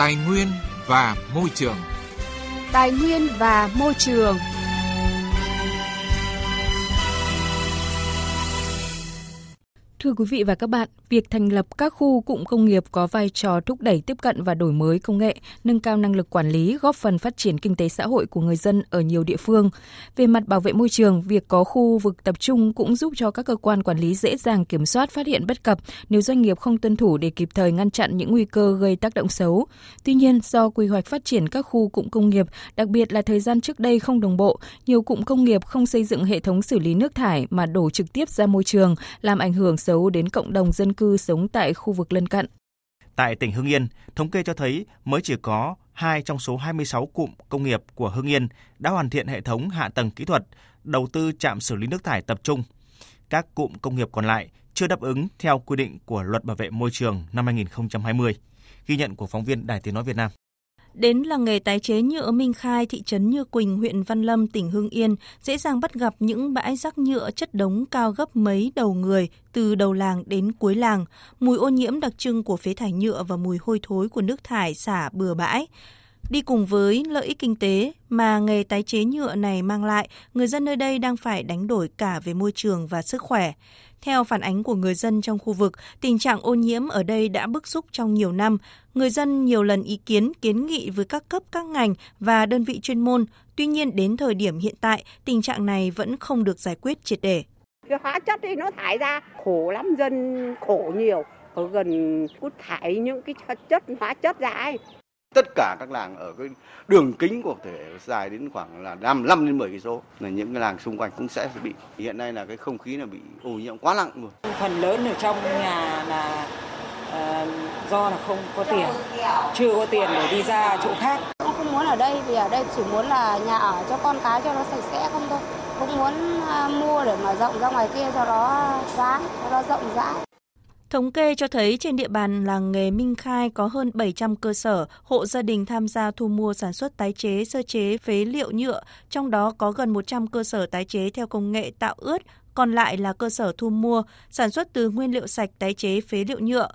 Tài nguyên và môi trường. Tài nguyên và môi trường. Thưa quý vị và các bạn, việc thành lập các khu cụm công nghiệp có vai trò thúc đẩy tiếp cận và đổi mới công nghệ, nâng cao năng lực quản lý, góp phần phát triển kinh tế xã hội của người dân ở nhiều địa phương. Về mặt bảo vệ môi trường, việc có khu vực tập trung cũng giúp cho các cơ quan quản lý dễ dàng kiểm soát phát hiện bất cập nếu doanh nghiệp không tuân thủ để kịp thời ngăn chặn những nguy cơ gây tác động xấu. Tuy nhiên, do quy hoạch phát triển các khu cụm công nghiệp, đặc biệt là thời gian trước đây không đồng bộ, nhiều cụm công nghiệp không xây dựng hệ thống xử lý nước thải mà đổ trực tiếp ra môi trường, làm ảnh hưởng xấu đến cộng đồng dân cư cư sống tại khu vực lân cận. Tại tỉnh Hưng Yên, thống kê cho thấy mới chỉ có 2 trong số 26 cụm công nghiệp của Hưng Yên đã hoàn thiện hệ thống hạ tầng kỹ thuật, đầu tư trạm xử lý nước thải tập trung. Các cụm công nghiệp còn lại chưa đáp ứng theo quy định của Luật Bảo vệ môi trường năm 2020. Ghi nhận của phóng viên Đài Tiếng nói Việt Nam. Đến làng nghề tái chế nhựa Minh Khai, thị trấn Như Quỳnh, huyện Văn Lâm, tỉnh Hưng Yên, dễ dàng bắt gặp những bãi rác nhựa chất đống cao gấp mấy đầu người từ đầu làng đến cuối làng. Mùi ô nhiễm đặc trưng của phế thải nhựa và mùi hôi thối của nước thải xả bừa bãi. Đi cùng với lợi ích kinh tế mà nghề tái chế nhựa này mang lại, người dân nơi đây đang phải đánh đổi cả về môi trường và sức khỏe. Theo phản ánh của người dân trong khu vực, tình trạng ô nhiễm ở đây đã bức xúc trong nhiều năm. Người dân nhiều lần ý kiến, kiến nghị với các cấp các ngành và đơn vị chuyên môn. Tuy nhiên đến thời điểm hiện tại, tình trạng này vẫn không được giải quyết triệt để. Cái hóa chất ấy nó thải ra khổ lắm, dân khổ nhiều. Ở gần cút thải những cái chất hóa chất ra ấy tất cả các làng ở cái đường kính của thể dài đến khoảng là 5, 5 đến 10 cây số là những cái làng xung quanh cũng sẽ bị hiện nay là cái không khí là bị ô nhiễm quá nặng rồi. Phần lớn ở trong nhà là uh, do là không có tiền, chưa có tiền để đi ra chỗ khác. Em không muốn ở đây vì ở đây chỉ muốn là nhà ở cho con cái cho nó sạch sẽ không thôi. Cũng muốn uh, mua để mà rộng ra ngoài kia cho nó giá, cho nó rộng rãi. Thống kê cho thấy trên địa bàn làng nghề Minh Khai có hơn 700 cơ sở, hộ gia đình tham gia thu mua sản xuất tái chế, sơ chế phế liệu nhựa, trong đó có gần 100 cơ sở tái chế theo công nghệ tạo ướt, còn lại là cơ sở thu mua, sản xuất từ nguyên liệu sạch tái chế phế liệu nhựa.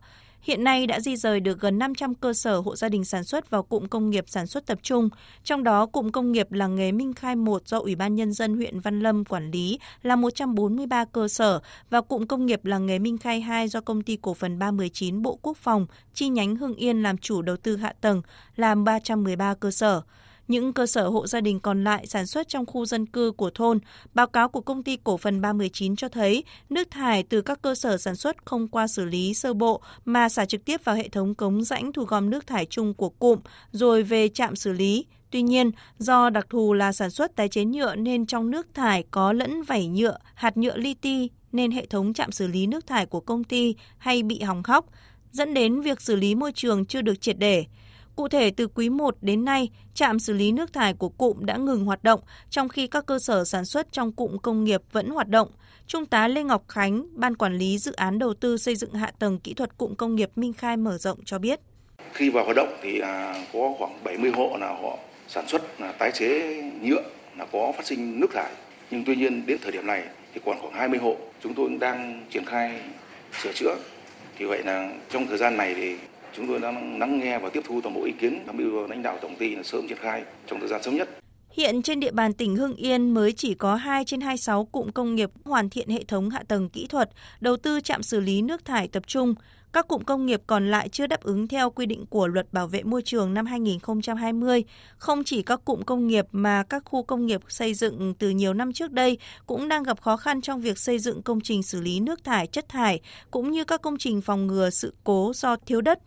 Hiện nay đã di rời được gần 500 cơ sở hộ gia đình sản xuất vào cụm công nghiệp sản xuất tập trung, trong đó cụm công nghiệp làng nghề Minh Khai 1 do Ủy ban Nhân dân huyện Văn Lâm quản lý là 143 cơ sở và cụm công nghiệp làng nghề Minh Khai 2 do công ty cổ phần 319 Bộ Quốc phòng chi nhánh Hưng Yên làm chủ đầu tư hạ tầng làm 313 cơ sở. Những cơ sở hộ gia đình còn lại sản xuất trong khu dân cư của thôn, báo cáo của công ty cổ phần 319 cho thấy nước thải từ các cơ sở sản xuất không qua xử lý sơ bộ mà xả trực tiếp vào hệ thống cống rãnh thu gom nước thải chung của cụm rồi về trạm xử lý. Tuy nhiên, do đặc thù là sản xuất tái chế nhựa nên trong nước thải có lẫn vảy nhựa, hạt nhựa li ti nên hệ thống trạm xử lý nước thải của công ty hay bị hỏng hóc, dẫn đến việc xử lý môi trường chưa được triệt để. Cụ thể, từ quý 1 đến nay, trạm xử lý nước thải của cụm đã ngừng hoạt động, trong khi các cơ sở sản xuất trong cụm công nghiệp vẫn hoạt động. Trung tá Lê Ngọc Khánh, Ban Quản lý Dự án Đầu tư xây dựng hạ tầng kỹ thuật cụm công nghiệp Minh Khai mở rộng cho biết. Khi vào hoạt động thì à, có khoảng 70 hộ là họ sản xuất là tái chế nhựa là có phát sinh nước thải. Nhưng tuy nhiên đến thời điểm này thì còn khoảng 20 hộ chúng tôi cũng đang triển khai sửa chữa. Thì vậy là trong thời gian này thì Chúng tôi đang lắng nghe và tiếp thu toàn bộ ý kiến tham mưu lãnh đạo tổng ty là sớm triển khai trong thời gian sớm nhất. Hiện trên địa bàn tỉnh Hưng Yên mới chỉ có 2 trên 26 cụm công nghiệp hoàn thiện hệ thống hạ tầng kỹ thuật, đầu tư trạm xử lý nước thải tập trung. Các cụm công nghiệp còn lại chưa đáp ứng theo quy định của Luật Bảo vệ môi trường năm 2020. Không chỉ các cụm công nghiệp mà các khu công nghiệp xây dựng từ nhiều năm trước đây cũng đang gặp khó khăn trong việc xây dựng công trình xử lý nước thải, chất thải, cũng như các công trình phòng ngừa sự cố do thiếu đất,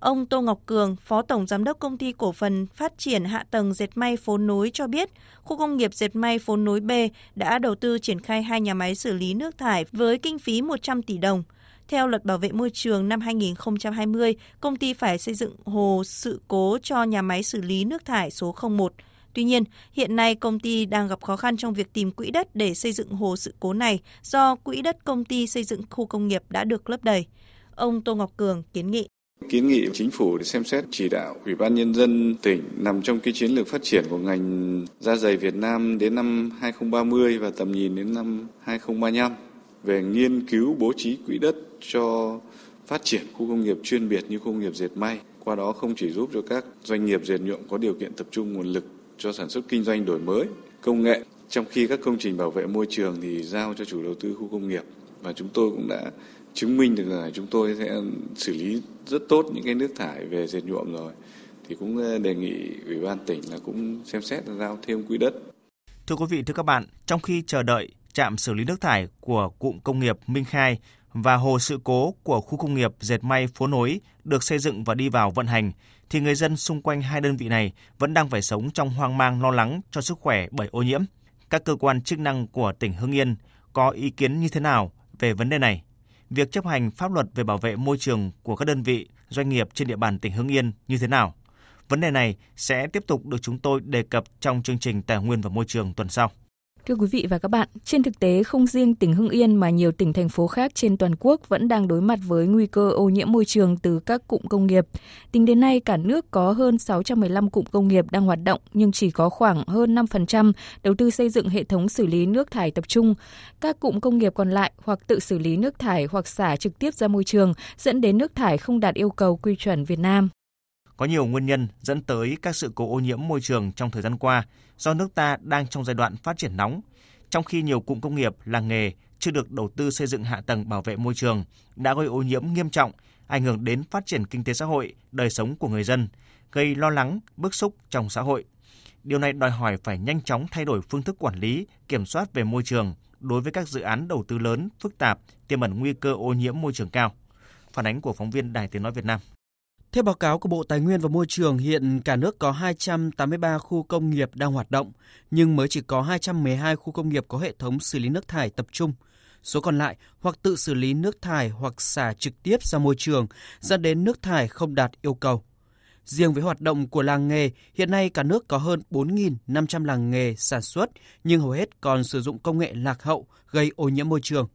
Ông Tô Ngọc Cường, Phó Tổng Giám đốc Công ty Cổ phần Phát triển Hạ tầng Dệt may Phố núi cho biết, khu công nghiệp Dệt may Phố núi B đã đầu tư triển khai hai nhà máy xử lý nước thải với kinh phí 100 tỷ đồng. Theo luật bảo vệ môi trường năm 2020, công ty phải xây dựng hồ sự cố cho nhà máy xử lý nước thải số 01. Tuy nhiên, hiện nay công ty đang gặp khó khăn trong việc tìm quỹ đất để xây dựng hồ sự cố này do quỹ đất công ty xây dựng khu công nghiệp đã được lấp đầy. Ông Tô Ngọc Cường kiến nghị Kiến nghị chính phủ để xem xét chỉ đạo Ủy ban Nhân dân tỉnh nằm trong cái chiến lược phát triển của ngành da dày Việt Nam đến năm 2030 và tầm nhìn đến năm 2035 về nghiên cứu bố trí quỹ đất cho phát triển khu công nghiệp chuyên biệt như khu công nghiệp dệt may. Qua đó không chỉ giúp cho các doanh nghiệp dệt nhuộm có điều kiện tập trung nguồn lực cho sản xuất kinh doanh đổi mới, công nghệ, trong khi các công trình bảo vệ môi trường thì giao cho chủ đầu tư khu công nghiệp. Và chúng tôi cũng đã chứng minh được là chúng tôi sẽ xử lý rất tốt những cái nước thải về dệt nhuộm rồi thì cũng ờ, đề nghị ủy ban tỉnh là cũng xem xét giao thêm quỹ đất. Thưa quý vị, thưa các bạn, trong khi chờ đợi trạm xử lý nước thải của cụm công nghiệp Minh Khai và hồ sự cố của khu công nghiệp dệt may phố nối được xây dựng và đi vào vận hành, thì người dân xung quanh hai đơn vị này vẫn đang phải sống trong hoang mang lo lắng cho sức khỏe bởi ô nhiễm. Các cơ quan chức năng của tỉnh Hưng Yên có ý kiến như thế nào về vấn đề này? Việc chấp hành pháp luật về bảo vệ môi trường của các đơn vị, doanh nghiệp trên địa bàn tỉnh Hưng Yên như thế nào? Vấn đề này sẽ tiếp tục được chúng tôi đề cập trong chương trình Tài nguyên và Môi trường tuần sau. Thưa quý vị và các bạn, trên thực tế không riêng tỉnh Hưng Yên mà nhiều tỉnh thành phố khác trên toàn quốc vẫn đang đối mặt với nguy cơ ô nhiễm môi trường từ các cụm công nghiệp. Tính đến nay, cả nước có hơn 615 cụm công nghiệp đang hoạt động nhưng chỉ có khoảng hơn 5% đầu tư xây dựng hệ thống xử lý nước thải tập trung. Các cụm công nghiệp còn lại hoặc tự xử lý nước thải hoặc xả trực tiếp ra môi trường dẫn đến nước thải không đạt yêu cầu quy chuẩn Việt Nam. Có nhiều nguyên nhân dẫn tới các sự cố ô nhiễm môi trường trong thời gian qua do nước ta đang trong giai đoạn phát triển nóng, trong khi nhiều cụm công nghiệp, làng nghề chưa được đầu tư xây dựng hạ tầng bảo vệ môi trường đã gây ô nhiễm nghiêm trọng, ảnh hưởng đến phát triển kinh tế xã hội, đời sống của người dân, gây lo lắng, bức xúc trong xã hội. Điều này đòi hỏi phải nhanh chóng thay đổi phương thức quản lý, kiểm soát về môi trường đối với các dự án đầu tư lớn, phức tạp, tiềm ẩn nguy cơ ô nhiễm môi trường cao. Phản ánh của phóng viên Đài Tiếng Nói Việt Nam. Theo báo cáo của Bộ Tài nguyên và Môi trường, hiện cả nước có 283 khu công nghiệp đang hoạt động, nhưng mới chỉ có 212 khu công nghiệp có hệ thống xử lý nước thải tập trung. Số còn lại hoặc tự xử lý nước thải hoặc xả trực tiếp ra môi trường, dẫn đến nước thải không đạt yêu cầu. Riêng với hoạt động của làng nghề, hiện nay cả nước có hơn 4.500 làng nghề sản xuất, nhưng hầu hết còn sử dụng công nghệ lạc hậu gây ô nhiễm môi trường.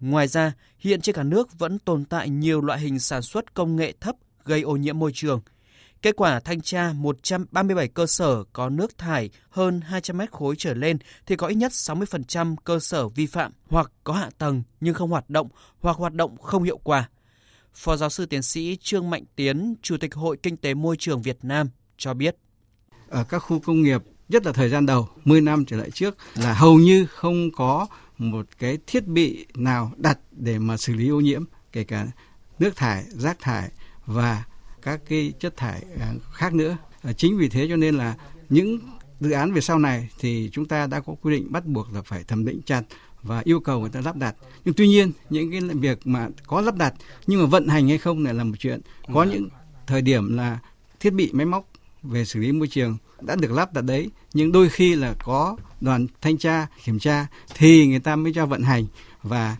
Ngoài ra, hiện trên cả nước vẫn tồn tại nhiều loại hình sản xuất công nghệ thấp gây ô nhiễm môi trường. Kết quả thanh tra 137 cơ sở có nước thải hơn 200 mét khối trở lên thì có ít nhất 60% cơ sở vi phạm hoặc có hạ tầng nhưng không hoạt động hoặc hoạt động không hiệu quả. Phó giáo sư tiến sĩ Trương Mạnh Tiến, Chủ tịch Hội Kinh tế Môi trường Việt Nam cho biết. Ở các khu công nghiệp, nhất là thời gian đầu, 10 năm trở lại trước là hầu như không có một cái thiết bị nào đặt để mà xử lý ô nhiễm, kể cả nước thải, rác thải và các cái chất thải à, khác nữa. À, chính vì thế cho nên là những dự án về sau này thì chúng ta đã có quy định bắt buộc là phải thẩm định chặt và yêu cầu người ta lắp đặt. Nhưng tuy nhiên những cái việc mà có lắp đặt nhưng mà vận hành hay không này là một chuyện. Có ừ. những thời điểm là thiết bị máy móc về xử lý môi trường đã được lắp đặt đấy nhưng đôi khi là có đoàn thanh tra kiểm tra thì người ta mới cho vận hành và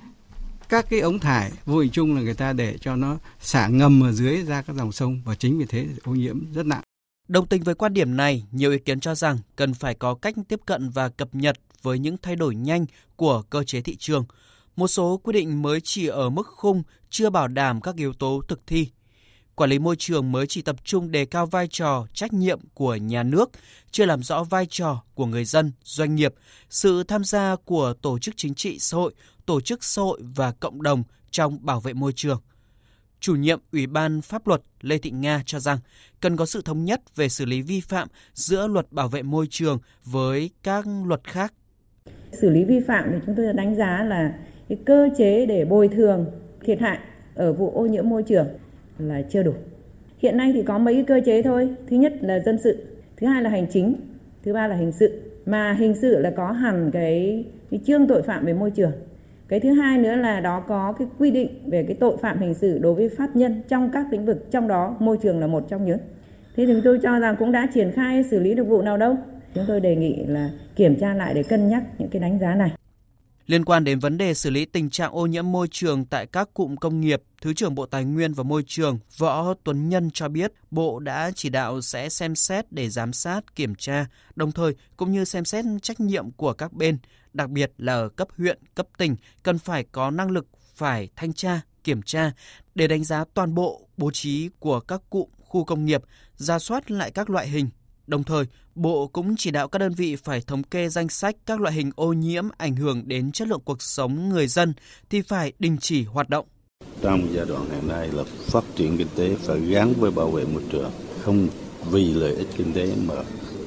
các cái ống thải vô hình chung là người ta để cho nó xả ngầm ở dưới ra các dòng sông và chính vì thế ô nhiễm rất nặng. Đồng tình với quan điểm này, nhiều ý kiến cho rằng cần phải có cách tiếp cận và cập nhật với những thay đổi nhanh của cơ chế thị trường. Một số quy định mới chỉ ở mức khung, chưa bảo đảm các yếu tố thực thi. Quản lý môi trường mới chỉ tập trung đề cao vai trò, trách nhiệm của nhà nước, chưa làm rõ vai trò của người dân, doanh nghiệp, sự tham gia của tổ chức chính trị xã hội, tổ chức xã hội và cộng đồng trong bảo vệ môi trường. Chủ nhiệm Ủy ban Pháp luật Lê Thị Nga cho rằng cần có sự thống nhất về xử lý vi phạm giữa luật bảo vệ môi trường với các luật khác. Xử lý vi phạm thì chúng tôi đánh giá là cái cơ chế để bồi thường thiệt hại ở vụ ô nhiễm môi trường là chưa đủ. Hiện nay thì có mấy cơ chế thôi. Thứ nhất là dân sự, thứ hai là hành chính, thứ ba là hình sự. Mà hình sự là có hẳn cái, cái chương tội phạm về môi trường cái thứ hai nữa là đó có cái quy định về cái tội phạm hình sự đối với pháp nhân trong các lĩnh vực trong đó môi trường là một trong những thế thì tôi cho rằng cũng đã triển khai xử lý được vụ nào đâu chúng tôi đề nghị là kiểm tra lại để cân nhắc những cái đánh giá này Liên quan đến vấn đề xử lý tình trạng ô nhiễm môi trường tại các cụm công nghiệp, Thứ trưởng Bộ Tài nguyên và Môi trường Võ Tuấn Nhân cho biết Bộ đã chỉ đạo sẽ xem xét để giám sát, kiểm tra, đồng thời cũng như xem xét trách nhiệm của các bên, đặc biệt là ở cấp huyện, cấp tỉnh, cần phải có năng lực phải thanh tra, kiểm tra để đánh giá toàn bộ bố trí của các cụm khu công nghiệp, ra soát lại các loại hình. Đồng thời, Bộ cũng chỉ đạo các đơn vị phải thống kê danh sách các loại hình ô nhiễm ảnh hưởng đến chất lượng cuộc sống người dân thì phải đình chỉ hoạt động. Trong giai đoạn hiện nay là phát triển kinh tế phải gắn với bảo vệ môi trường, không vì lợi ích kinh tế mà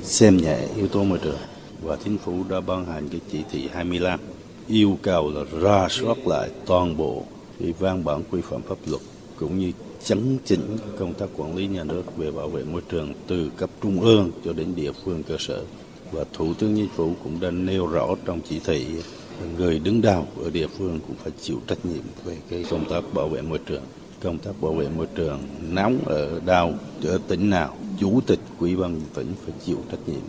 xem nhẹ yếu tố môi trường. Và chính phủ đã ban hành cái chỉ thị 25 yêu cầu là ra soát lại toàn bộ cái văn bản quy phạm pháp luật cũng như chấn chỉnh công tác quản lý nhà nước về bảo vệ môi trường từ cấp trung ương cho đến địa phương cơ sở. Và Thủ tướng Chính phủ cũng đã nêu rõ trong chỉ thị người đứng đầu ở địa phương cũng phải chịu trách nhiệm về cái công tác bảo vệ môi trường. Công tác bảo vệ môi trường nóng ở đâu, ở tỉnh nào, chủ tịch ủy ban tỉnh phải chịu trách nhiệm.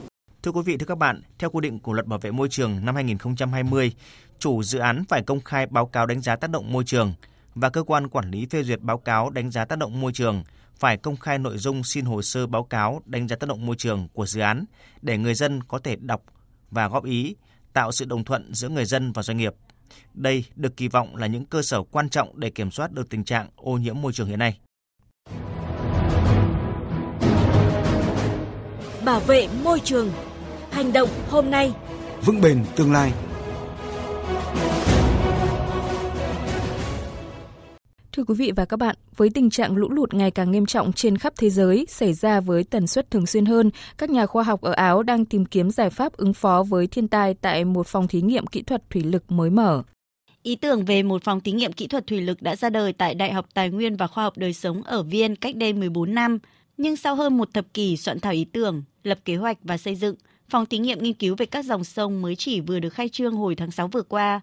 Thưa quý vị, thưa các bạn, theo quy định của Luật Bảo vệ môi trường năm 2020, chủ dự án phải công khai báo cáo đánh giá tác động môi trường và cơ quan quản lý phê duyệt báo cáo đánh giá tác động môi trường phải công khai nội dung xin hồ sơ báo cáo đánh giá tác động môi trường của dự án để người dân có thể đọc và góp ý, tạo sự đồng thuận giữa người dân và doanh nghiệp. Đây được kỳ vọng là những cơ sở quan trọng để kiểm soát được tình trạng ô nhiễm môi trường hiện nay. Bảo vệ môi trường. Hành động hôm nay. Vững bền tương lai. Thưa quý vị và các bạn, với tình trạng lũ lụt ngày càng nghiêm trọng trên khắp thế giới xảy ra với tần suất thường xuyên hơn, các nhà khoa học ở Áo đang tìm kiếm giải pháp ứng phó với thiên tai tại một phòng thí nghiệm kỹ thuật thủy lực mới mở. Ý tưởng về một phòng thí nghiệm kỹ thuật thủy lực đã ra đời tại Đại học Tài nguyên và Khoa học Đời sống ở Viên cách đây 14 năm. Nhưng sau hơn một thập kỷ soạn thảo ý tưởng, lập kế hoạch và xây dựng, phòng thí nghiệm nghiên cứu về các dòng sông mới chỉ vừa được khai trương hồi tháng 6 vừa qua.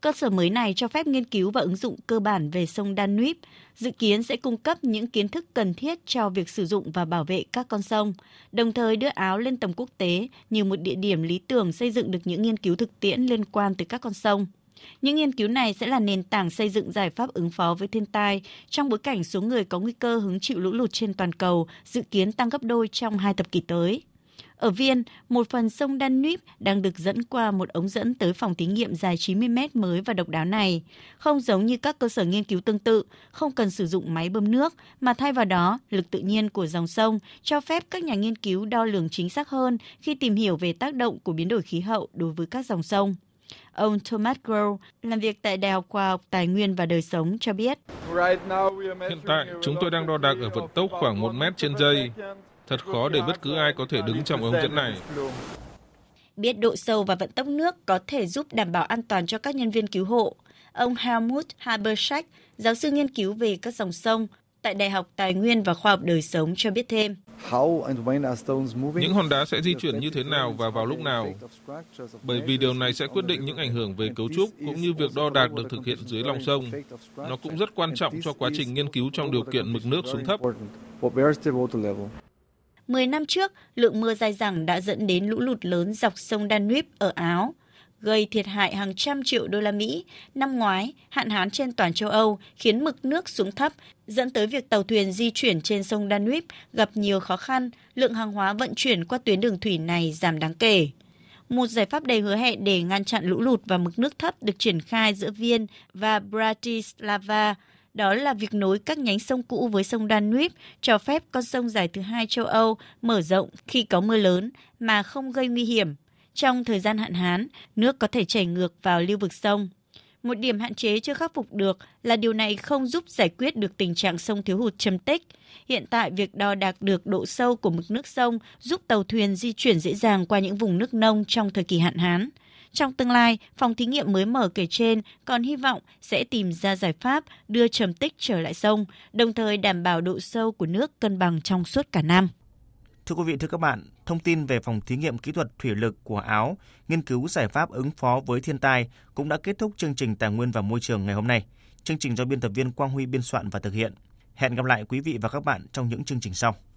Cơ sở mới này cho phép nghiên cứu và ứng dụng cơ bản về sông Danube, dự kiến sẽ cung cấp những kiến thức cần thiết cho việc sử dụng và bảo vệ các con sông, đồng thời đưa Áo lên tầm quốc tế như một địa điểm lý tưởng xây dựng được những nghiên cứu thực tiễn liên quan tới các con sông. Những nghiên cứu này sẽ là nền tảng xây dựng giải pháp ứng phó với thiên tai trong bối cảnh số người có nguy cơ hứng chịu lũ lụt trên toàn cầu dự kiến tăng gấp đôi trong hai thập kỷ tới. Ở Viên, một phần sông Danube đang được dẫn qua một ống dẫn tới phòng thí nghiệm dài 90 mét mới và độc đáo này. Không giống như các cơ sở nghiên cứu tương tự, không cần sử dụng máy bơm nước, mà thay vào đó, lực tự nhiên của dòng sông cho phép các nhà nghiên cứu đo lường chính xác hơn khi tìm hiểu về tác động của biến đổi khí hậu đối với các dòng sông. Ông Thomas Grow, làm việc tại Đại học Khoa học Tài nguyên và Đời sống cho biết. Hiện tại, chúng tôi đang đo đạc ở vận tốc khoảng 1 mét trên giây. Thật khó để bất cứ ai có thể đứng trong ống dẫn này. Biết độ sâu và vận tốc nước có thể giúp đảm bảo an toàn cho các nhân viên cứu hộ. Ông Helmut Habersack, giáo sư nghiên cứu về các dòng sông tại Đại học Tài nguyên và Khoa học Đời sống cho biết thêm. Những hòn đá sẽ di chuyển như thế nào và vào lúc nào? Bởi vì điều này sẽ quyết định những ảnh hưởng về cấu trúc cũng như việc đo đạc được thực hiện dưới lòng sông. Nó cũng rất quan trọng cho quá trình nghiên cứu trong điều kiện mực nước xuống thấp. 10 năm trước, lượng mưa dai dẳng đã dẫn đến lũ lụt lớn dọc sông Danube ở Áo, gây thiệt hại hàng trăm triệu đô la Mỹ. Năm ngoái, hạn hán trên toàn châu Âu khiến mực nước xuống thấp, dẫn tới việc tàu thuyền di chuyển trên sông Danube gặp nhiều khó khăn, lượng hàng hóa vận chuyển qua tuyến đường thủy này giảm đáng kể. Một giải pháp đầy hứa hẹn để ngăn chặn lũ lụt và mực nước thấp được triển khai giữa Viên và Bratislava – đó là việc nối các nhánh sông cũ với sông Danube, cho phép con sông dài thứ hai châu Âu mở rộng khi có mưa lớn mà không gây nguy hiểm. Trong thời gian hạn hán, nước có thể chảy ngược vào lưu vực sông. Một điểm hạn chế chưa khắc phục được là điều này không giúp giải quyết được tình trạng sông thiếu hụt châm tích. Hiện tại, việc đo đạc được độ sâu của mực nước sông giúp tàu thuyền di chuyển dễ dàng qua những vùng nước nông trong thời kỳ hạn hán. Trong tương lai, phòng thí nghiệm mới mở kể trên còn hy vọng sẽ tìm ra giải pháp đưa trầm tích trở lại sông, đồng thời đảm bảo độ sâu của nước cân bằng trong suốt cả năm. Thưa quý vị, thưa các bạn, thông tin về phòng thí nghiệm kỹ thuật thủy lực của Áo, nghiên cứu giải pháp ứng phó với thiên tai cũng đã kết thúc chương trình Tài nguyên và Môi trường ngày hôm nay. Chương trình do biên tập viên Quang Huy biên soạn và thực hiện. Hẹn gặp lại quý vị và các bạn trong những chương trình sau.